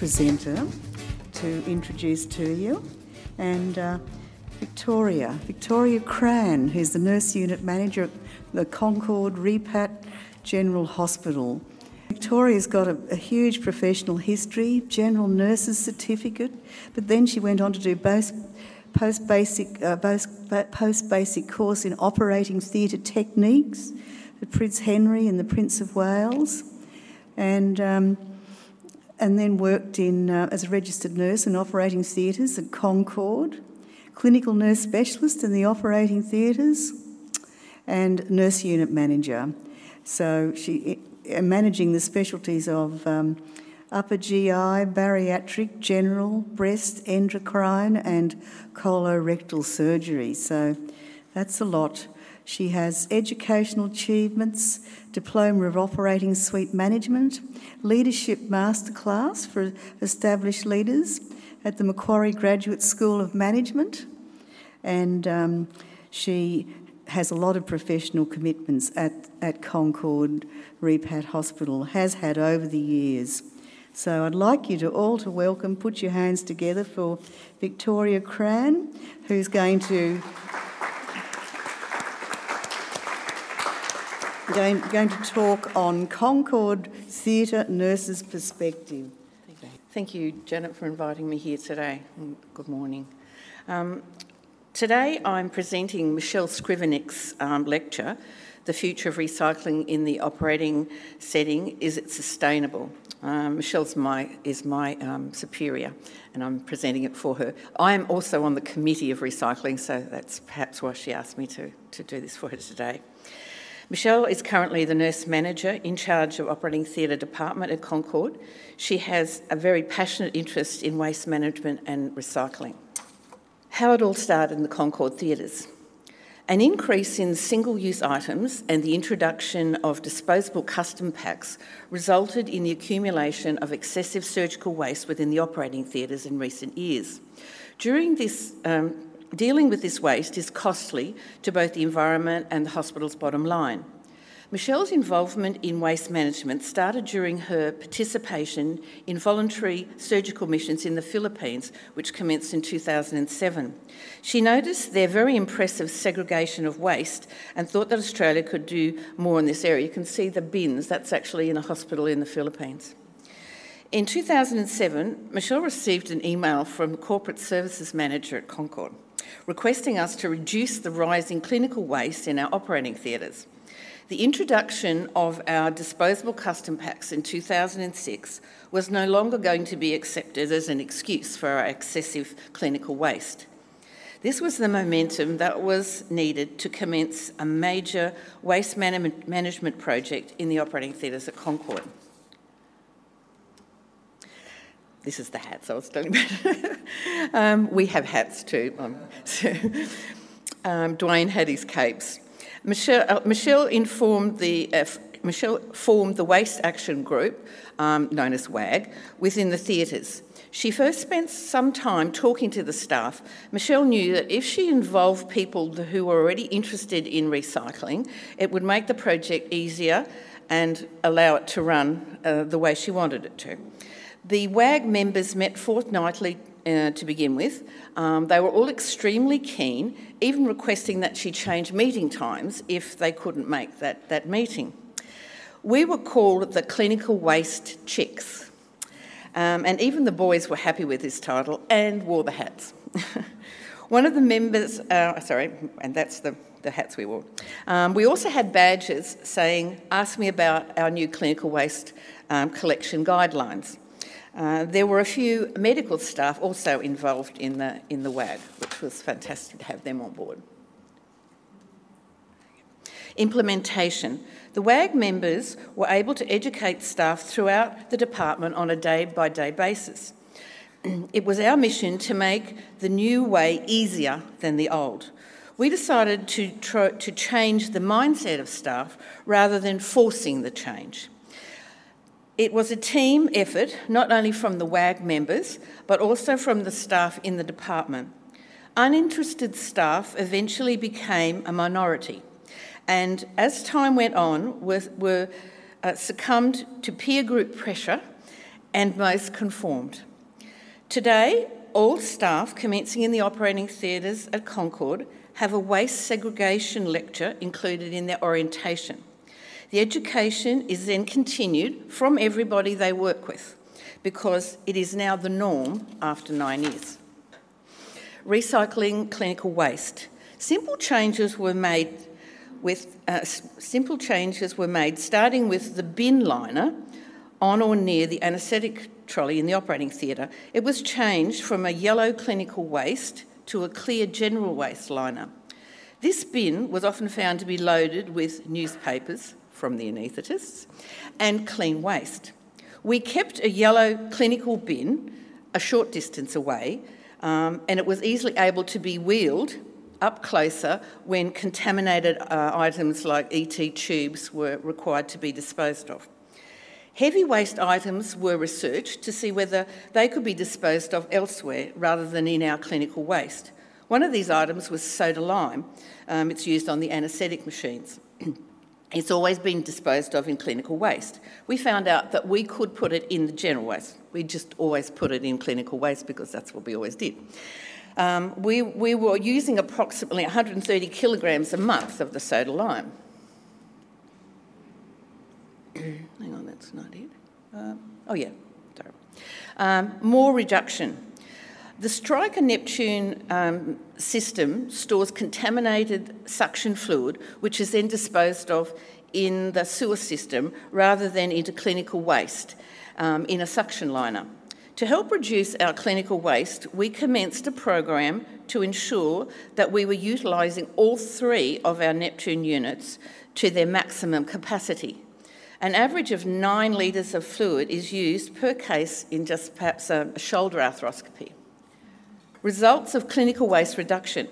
presenter to introduce to you, and uh, Victoria, Victoria Cran, who's the nurse unit manager at the Concord Repat General Hospital. Victoria's got a, a, huge professional history, general nurse's certificate, but then she went on to do both post basic uh, post basic course in operating theatre techniques at Prince Henry and the Prince of Wales, and um, and then worked in uh, as a registered nurse in operating theatres at Concord, clinical nurse specialist in the operating theatres, and nurse unit manager. So she uh, managing the specialties of um, upper GI, bariatric, general, breast, endocrine, and colorectal surgery. So that's a lot. She has educational achievements, diploma of operating suite management, leadership masterclass for established leaders at the Macquarie Graduate School of Management, and um, she has a lot of professional commitments at, at Concord Repat Hospital, has had over the years. So I'd like you to all to welcome, put your hands together for Victoria Cran, who's going to going, going to talk on Concord Theatre Nurses Perspective. Thank you, Janet, for inviting me here today. Good morning. Um, today I'm presenting Michelle Scrivenik's um, lecture, The Future of Recycling in the Operating Setting, Is It Sustainable? Um, Michelle's my, is my um, superior, and I'm presenting it for her. I am also on the committee of recycling, so that's perhaps why she asked me to, to do this for her today. Michelle is currently the nurse manager in charge of operating theatre department at Concord. She has a very passionate interest in waste management and recycling. How it all started in the Concord theatres. An increase in single use items and the introduction of disposable custom packs resulted in the accumulation of excessive surgical waste within the operating theatres in recent years. During this um, Dealing with this waste is costly to both the environment and the hospital's bottom line. Michelle's involvement in waste management started during her participation in voluntary surgical missions in the Philippines, which commenced in 2007. She noticed their very impressive segregation of waste and thought that Australia could do more in this area. You can see the bins, that's actually in a hospital in the Philippines. In 2007, Michelle received an email from Corporate Services Manager at Concord requesting us to reduce the rising clinical waste in our operating theatres. The introduction of our disposable custom packs in 2006 was no longer going to be accepted as an excuse for our excessive clinical waste. This was the momentum that was needed to commence a major waste management project in the operating theatres at Concord. This is the hats I was telling about. um, we have hats too. Um, so, um, Dwayne had his capes. Michelle, uh, Michelle informed the uh, Michelle formed the Waste Action Group, um, known as WAG, within the theatres. She first spent some time talking to the staff. Michelle knew that if she involved people who were already interested in recycling, it would make the project easier and allow it to run uh, the way she wanted it to. The WAG members met fortnightly uh, to begin with. Um, they were all extremely keen, even requesting that she change meeting times if they couldn't make that, that meeting. We were called the Clinical Waste Chicks, um, and even the boys were happy with this title and wore the hats. One of the members, uh, sorry, and that's the, the hats we wore. Um, we also had badges saying, Ask me about our new clinical waste um, collection guidelines. Uh, there were a few medical staff also involved in the, in the WAG, which was fantastic to have them on board. Implementation. The WAG members were able to educate staff throughout the department on a day by day basis. It was our mission to make the new way easier than the old. We decided to, to change the mindset of staff rather than forcing the change. It was a team effort, not only from the WAG members, but also from the staff in the department. Uninterested staff eventually became a minority, and as time went on, were, were uh, succumbed to peer group pressure and most conformed. Today, all staff commencing in the operating theatres at Concord have a waste segregation lecture included in their orientation. The education is then continued from everybody they work with because it is now the norm after nine years. Recycling clinical waste. Simple changes were made with uh, simple changes were made starting with the bin liner on or near the anaesthetic trolley in the operating theatre. It was changed from a yellow clinical waste to a clear general waste liner. This bin was often found to be loaded with newspapers from the anaesthetists and clean waste. We kept a yellow clinical bin a short distance away, um, and it was easily able to be wheeled up closer when contaminated uh, items like ET tubes were required to be disposed of. Heavy waste items were researched to see whether they could be disposed of elsewhere rather than in our clinical waste. One of these items was soda lime. Um, it's used on the anaesthetic machines. it's always been disposed of in clinical waste. We found out that we could put it in the general waste. We just always put it in clinical waste because that's what we always did. Um, we, we were using approximately 130 kilograms a month of the soda lime. Hang on, that's not it. Uh, oh, yeah, sorry. Um, more reduction. The Stryker Neptune um, system stores contaminated suction fluid, which is then disposed of in the sewer system rather than into clinical waste um, in a suction liner. To help reduce our clinical waste, we commenced a program to ensure that we were utilising all three of our Neptune units to their maximum capacity. An average of nine litres of fluid is used per case in just perhaps a shoulder arthroscopy. Results of clinical waste reduction.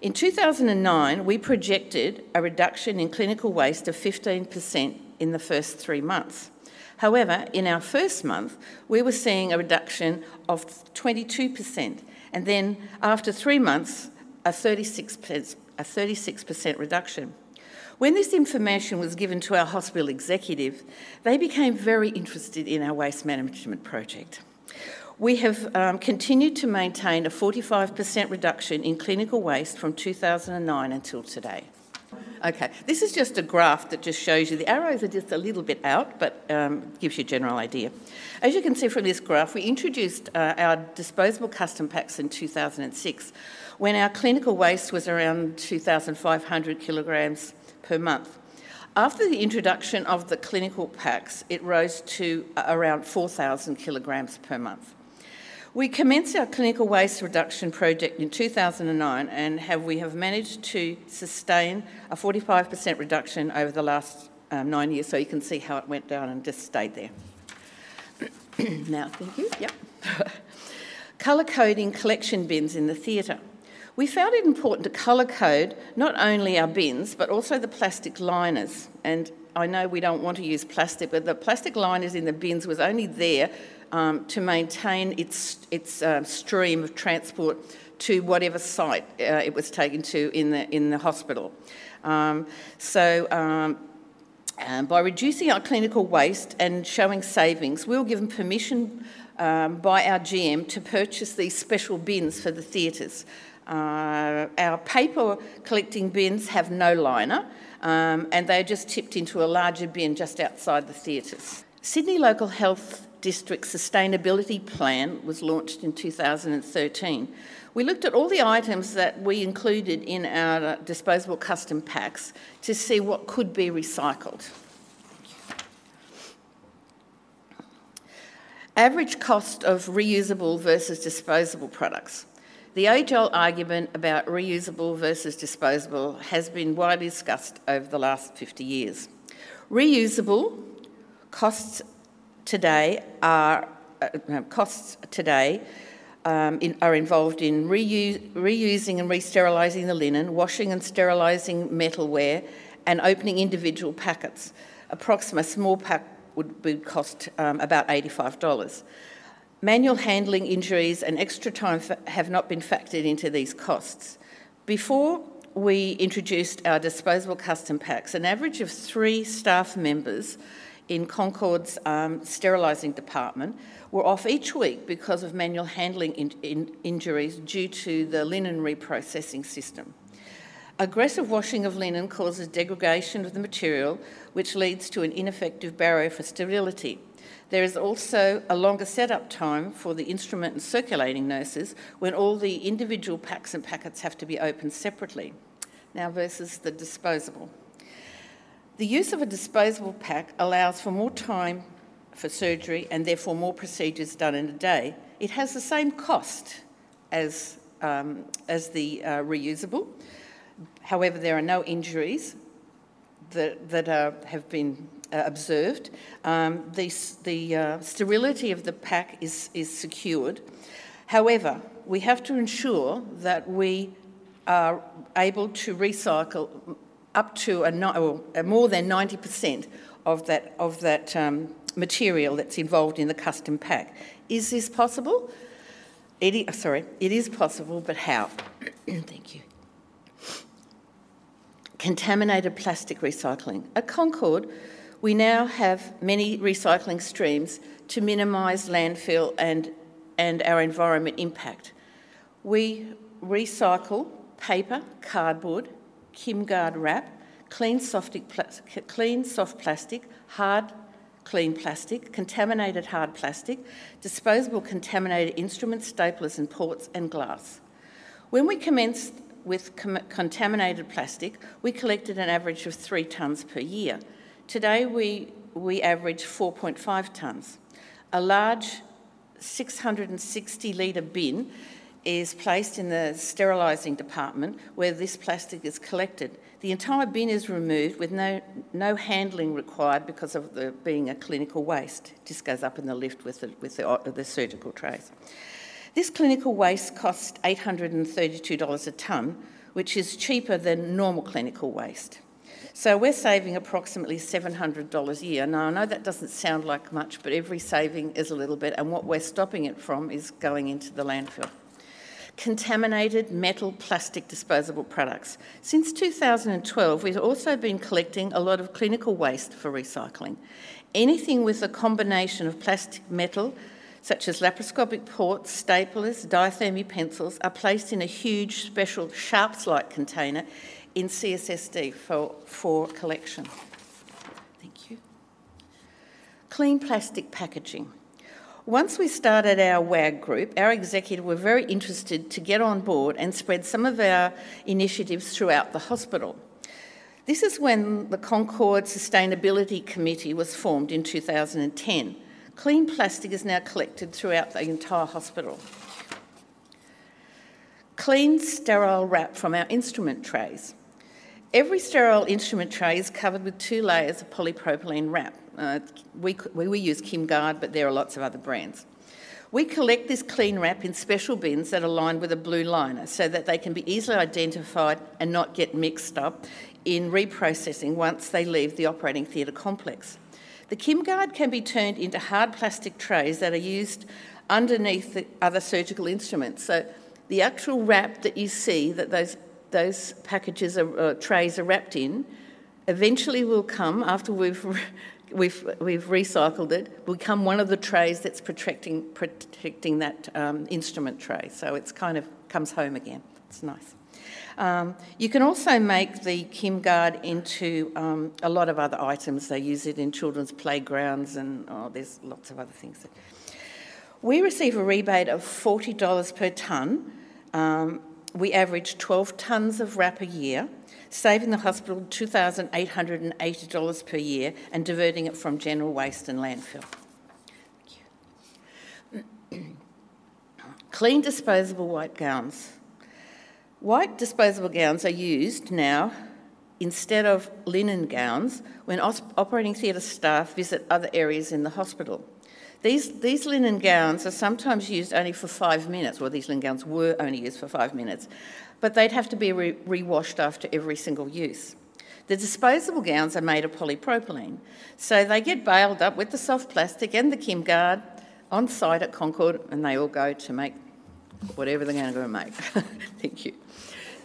In 2009, we projected a reduction in clinical waste of 15% in the first three months. However, in our first month, we were seeing a reduction of 22%, and then after three months, a 36%, a 36% reduction. When this information was given to our hospital executive, they became very interested in our waste management project. We have um, continued to maintain a 45% reduction in clinical waste from 2009 until today. Okay, this is just a graph that just shows you the arrows are just a little bit out, but um, gives you a general idea. As you can see from this graph, we introduced uh, our disposable custom packs in 2006 when our clinical waste was around 2,500 kilograms per month. After the introduction of the clinical packs, it rose to around 4,000 kilograms per month. We commenced our clinical waste reduction project in 2009 and have, we have managed to sustain a 45% reduction over the last um, nine years, so you can see how it went down and just stayed there. now, thank you. Yep. Colour coding collection bins in the theatre. We found it important to colour code not only our bins but also the plastic liners. And I know we don't want to use plastic, but the plastic liners in the bins was only there um, to maintain its, its uh, stream of transport to whatever site uh, it was taken to in the, in the hospital. Um, so, um, um by reducing our clinical waste and showing savings, we were given permission um, by our GM to purchase these special bins for the theatres. Uh, our paper collecting bins have no liner um, and they're just tipped into a larger bin just outside the theatres. Sydney Local Health District Sustainability Plan was launched in 2013. We looked at all the items that we included in our disposable custom packs to see what could be recycled. Average cost of reusable versus disposable products. The age old argument about reusable versus disposable has been widely discussed over the last 50 years. Reusable costs today are uh, costs today um, in, are involved in reuse, reusing and re-sterilising the linen, washing and sterilising metalware, and opening individual packets. Approximately a small pack would, would cost um, about $85. Manual handling injuries and extra time have not been factored into these costs. Before we introduced our disposable custom packs, an average of three staff members in Concord's um, sterilising department were off each week because of manual handling in, in injuries due to the linen reprocessing system. Aggressive washing of linen causes degradation of the material, which leads to an ineffective barrier for sterility. There is also a longer setup time for the instrument and circulating nurses when all the individual packs and packets have to be opened separately. Now, versus the disposable. The use of a disposable pack allows for more time for surgery and therefore more procedures done in a day. It has the same cost as, um, as the uh, reusable. However, there are no injuries that, that are, have been uh, observed. Um, the the uh, sterility of the pack is, is secured. However, we have to ensure that we are able to recycle up to a, a more than 90% of that, of that um, material that's involved in the custom pack. Is this possible? It is, sorry, it is possible, but how? Thank you. Contaminated plastic recycling. At Concord, we now have many recycling streams to minimise landfill and, and our environment impact. We recycle paper, cardboard, KimGuard wrap, clean soft, clean soft plastic, hard clean plastic, contaminated hard plastic, disposable contaminated instruments, staplers and ports, and glass. When we commenced with com- contaminated plastic, we collected an average of three tonnes per year. Today we, we average 4.5 tonnes. A large 660 litre bin is placed in the sterilising department where this plastic is collected. The entire bin is removed with no, no handling required because of the being a clinical waste. It just goes up in the lift with the, with the, uh, the surgical trays. This clinical waste costs $832 a tonne, which is cheaper than normal clinical waste. So we're saving approximately $700 a year. Now, I know that doesn't sound like much, but every saving is a little bit, and what we're stopping it from is going into the landfill contaminated metal plastic disposable products. Since 2012, we've also been collecting a lot of clinical waste for recycling. Anything with a combination of plastic metal, such as laparoscopic ports, staplers, diathermy pencils, are placed in a huge special sharps like container in CSSD for, for collection. Thank you. Clean plastic packaging. Once we started our WAG group, our executive were very interested to get on board and spread some of our initiatives throughout the hospital. This is when the Concord Sustainability Committee was formed in 2010. Clean plastic is now collected throughout the entire hospital. Clean, sterile wrap from our instrument trays. Every sterile instrument tray is covered with two layers of polypropylene wrap. Uh, we, we use KimGuard, but there are lots of other brands. We collect this clean wrap in special bins that are lined with a blue liner so that they can be easily identified and not get mixed up in reprocessing once they leave the operating theatre complex. The KimGuard can be turned into hard plastic trays that are used underneath the other surgical instruments. So the actual wrap that you see that those, those packages are, uh, trays are wrapped in eventually will come after we've we've, we've recycled it, Will come one of the trays that's protecting, protecting that um, instrument tray. So it's kind of comes home again. It's nice. Um, you can also make the Kim Guard into um, a lot of other items. They use it in children's playgrounds, and oh, there's lots of other things. We receive a rebate of $40 per tonne. Um, we average 12 tonnes of wrap a year saving the hospital $2,880 per year and diverting it from general waste and landfill. Clean disposable white gowns. White disposable gowns are used now instead of linen gowns when operating theatre staff visit other areas in the hospital. These, these linen gowns are sometimes used only for five minutes, well, these linen gowns were only used for five minutes, but they'd have to be re- rewashed after every single use. The disposable gowns are made of polypropylene, so they get baled up with the soft plastic and the KimGuard on site at Concord, and they all go to make whatever they're going to make. Thank you.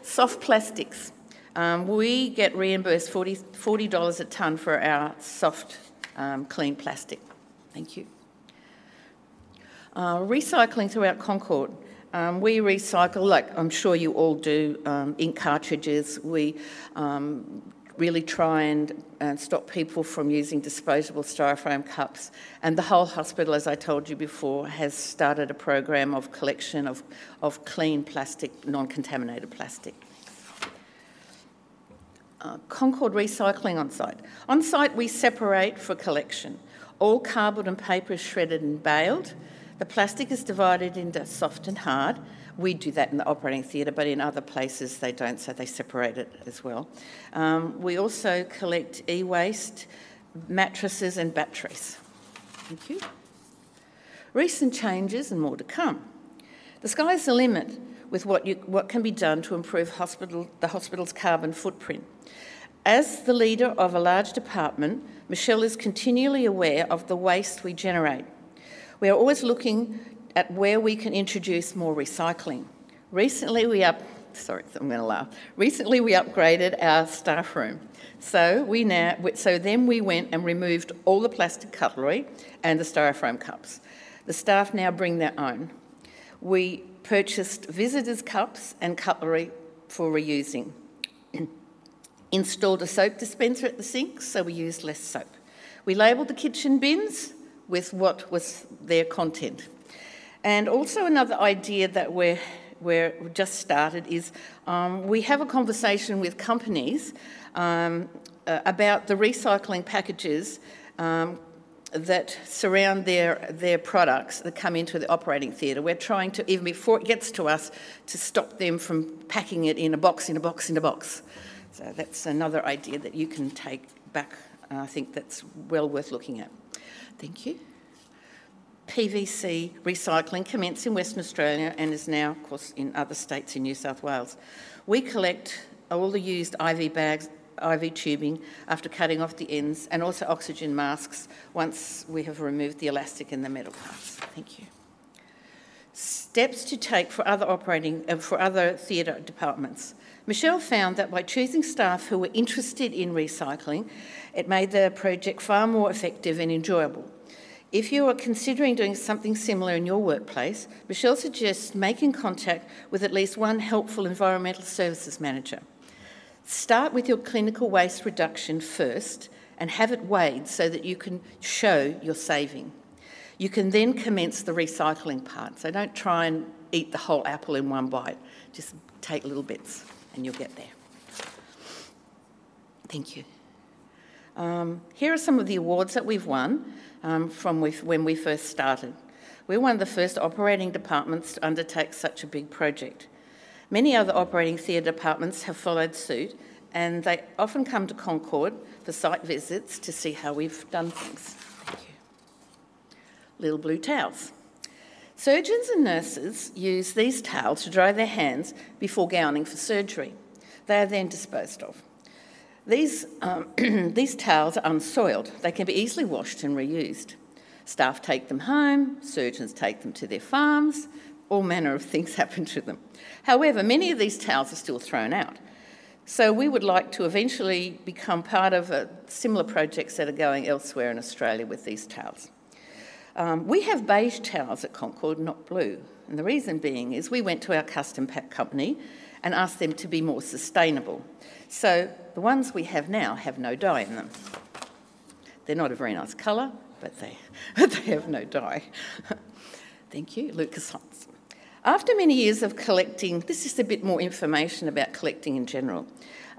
Soft plastics. Um, we get reimbursed $40, $40 a tonne for our soft um, clean plastic. Thank you. Uh, recycling throughout Concord. Um, we recycle, like I'm sure you all do, um, ink cartridges. We um, really try and, and stop people from using disposable styrofoam cups. And the whole hospital, as I told you before, has started a program of collection of, of clean plastic, non contaminated plastic. Uh, Concord recycling on site. On site, we separate for collection. All cardboard and paper is shredded and baled. The plastic is divided into soft and hard. We do that in the operating theatre, but in other places they don't, so they separate it as well. Um, we also collect e waste, mattresses, and batteries. Thank you. Recent changes and more to come. The sky's the limit with what, you, what can be done to improve hospital, the hospital's carbon footprint. As the leader of a large department, Michelle is continually aware of the waste we generate. We are always looking at where we can introduce more recycling. Recently, we up sorry, I'm going to laugh. Recently, we upgraded our staff room. So we now, so then we went and removed all the plastic cutlery and the styrofoam cups. The staff now bring their own. We purchased visitors' cups and cutlery for reusing. Installed a soap dispenser at the sink, so we used less soap. We labelled the kitchen bins with what was their content. And also another idea that we're we're just started is um, we have a conversation with companies um, uh, about the recycling packages um, that surround their, their products that come into the operating theatre. We're trying to, even before it gets to us, to stop them from packing it in a box, in a box, in a box. So that's another idea that you can take back. I think that's well worth looking at. Thank you. PVC recycling commenced in Western Australia and is now, of course, in other states in New South Wales. We collect all the used IV bags, IV tubing after cutting off the ends, and also oxygen masks once we have removed the elastic and the metal parts. Thank you. Steps to take for other operating uh, for other theatre departments. Michelle found that by choosing staff who were interested in recycling, it made the project far more effective and enjoyable. If you are considering doing something similar in your workplace, Michelle suggests making contact with at least one helpful environmental services manager. Start with your clinical waste reduction first and have it weighed so that you can show your saving. You can then commence the recycling part. So don't try and eat the whole apple in one bite, just take little bits and you'll get there. Thank you. Um, here are some of the awards that we've won um, from when we first started. We're one of the first operating departments to undertake such a big project. Many other operating theatre departments have followed suit, and they often come to Concord for site visits to see how we've done things. Thank you. Little blue towels. Surgeons and nurses use these towels to dry their hands before gowning for surgery. They are then disposed of. These, um, these towels are unsoiled. They can be easily washed and reused. Staff take them home, surgeons take them to their farms, all manner of things happen to them. However, many of these towels are still thrown out. So we would like to eventually become part of a, similar projects that are going elsewhere in Australia with these towels. Um, we have beige towels at Concord, not blue. And the reason being is we went to our custom pack company and asked them to be more sustainable. So the ones we have now have no dye in them. They're not a very nice colour, but they, they have no dye. Thank you, Lucas Hans. After many years of collecting, this is a bit more information about collecting in general,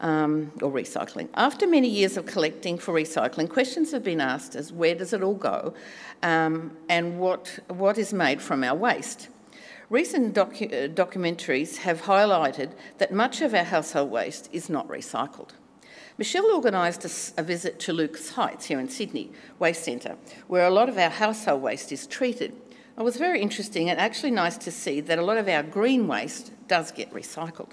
um, or recycling. After many years of collecting for recycling, questions have been asked as where does it all go um, and what, what is made from our waste. Recent docu- uh, documentaries have highlighted that much of our household waste is not recycled. Michelle organised a, a, visit to Lucas Heights here in Sydney Waste Centre, where a lot of our household waste is treated. It was very interesting and actually nice to see that a lot of our green waste does get recycled.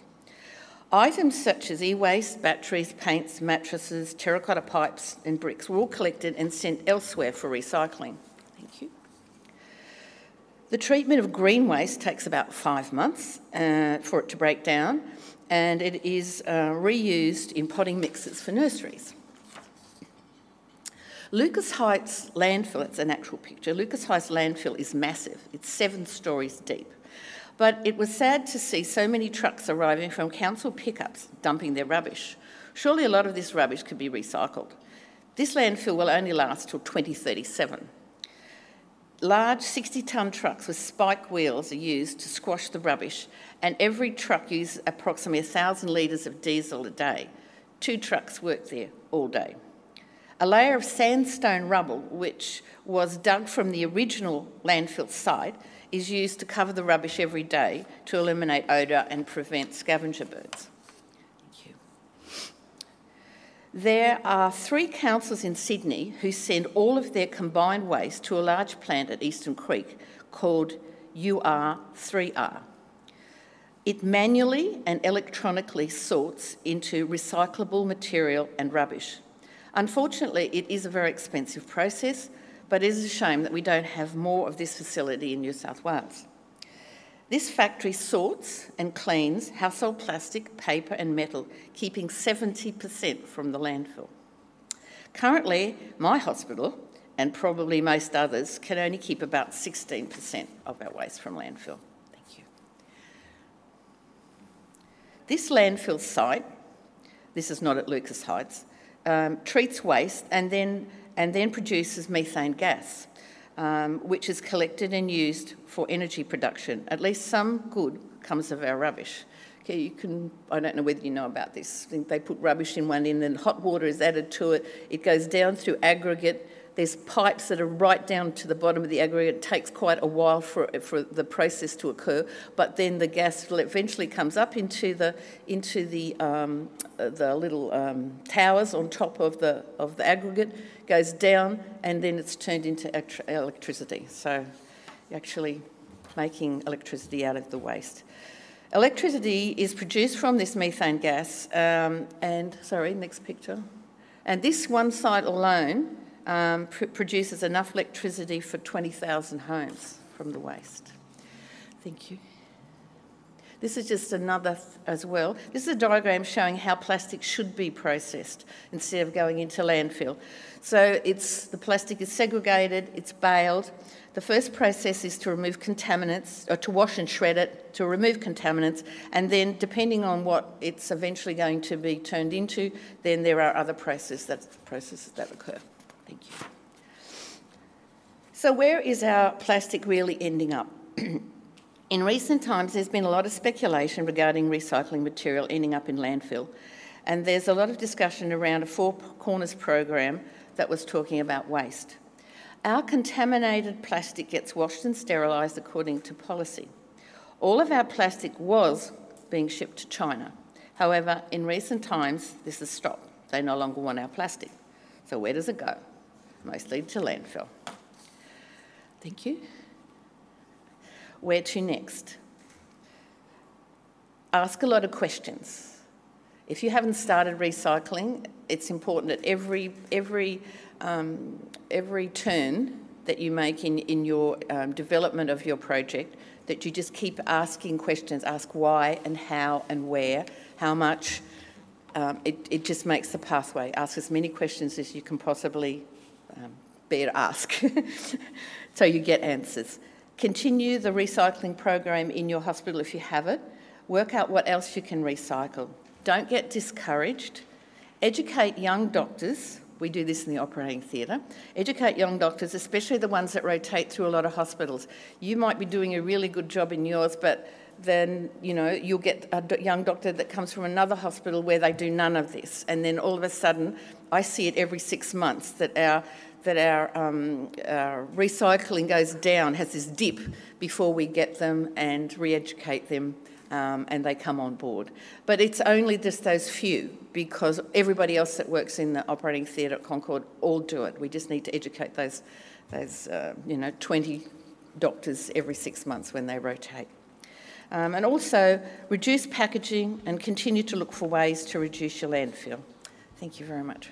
Items such as e waste, batteries, paints, mattresses, terracotta pipes, and bricks were all collected and sent elsewhere for recycling. Thank you. The treatment of green waste takes about five months uh, for it to break down, and it is uh, reused in potting mixes for nurseries. Lucas Heights landfill, it's an actual picture. Lucas Heights landfill is massive, it's seven stories deep. But it was sad to see so many trucks arriving from council pickups dumping their rubbish. Surely a lot of this rubbish could be recycled. This landfill will only last till 2037. Large 60 tonne trucks with spike wheels are used to squash the rubbish, and every truck uses approximately 1,000 litres of diesel a day. Two trucks work there all day. A layer of sandstone rubble, which was dug from the original landfill site, is used to cover the rubbish every day to eliminate odour and prevent scavenger birds. There are three councils in Sydney who send all of their combined waste to a large plant at Eastern Creek called UR3R. It manually and electronically sorts into recyclable material and rubbish. Unfortunately, it is a very expensive process, but it is a shame that we don't have more of this facility in New South Wales. This factory sorts and cleans household plastic, paper, and metal, keeping 70% from the landfill. Currently, my hospital, and probably most others, can only keep about 16% of our waste from landfill. Thank you. This landfill site, this is not at Lucas Heights, um, treats waste and then, and then produces methane gas um, which is collected and used for energy production. At least some good comes of our rubbish. Okay, you can, I don't know whether you know about this. They put rubbish in one end and hot water is added to it. It goes down through aggregate. There's pipes that are right down to the bottom of the aggregate. It takes quite a while for, for the process to occur, but then the gas eventually comes up into the, into the, um, the little um, towers on top of the, of the aggregate goes down, and then it's turned into electricity. So actually making electricity out of the waste. Electricity is produced from this methane gas, um, and sorry, next picture. And this one site alone um, pr- produces enough electricity for 20,000 homes from the waste. Thank you. This is just another th- as well. This is a diagram showing how plastic should be processed instead of going into landfill. So it's the plastic is segregated, it's baled. The first process is to remove contaminants, or to wash and shred it, to remove contaminants, and then depending on what it's eventually going to be turned into, then there are other processes that, processes that occur. Thank you. So where is our plastic really ending up? In recent times, there's been a lot of speculation regarding recycling material ending up in landfill, and there's a lot of discussion around a Four Corners program that was talking about waste. Our contaminated plastic gets washed and sterilised according to policy. All of our plastic was being shipped to China. However, in recent times, this has stopped. They no longer want our plastic. So, where does it go? Mostly to landfill. Thank you. Where to next? Ask a lot of questions. If you haven't started recycling, it's important that every, every, um, every turn that you make in, in your um, development of your project, that you just keep asking questions. Ask why and how and where, how much. Um, it, it just makes the pathway. Ask as many questions as you can possibly um, to ask so you get answers. Continue the recycling program in your hospital if you have it. Work out what else you can recycle. Don't get discouraged. Educate young doctors. We do this in the operating theatre. Educate young doctors, especially the ones that rotate through a lot of hospitals. You might be doing a really good job in yours, but then you know you'll get a young doctor that comes from another hospital where they do none of this, and then all of a sudden, I see it every six months that our that our, um, our recycling goes down, has this dip before we get them and re educate them um, and they come on board. But it's only just those few because everybody else that works in the operating theatre at Concord all do it. We just need to educate those, those uh, you know, 20 doctors every six months when they rotate. Um, and also reduce packaging and continue to look for ways to reduce your landfill. Thank you very much.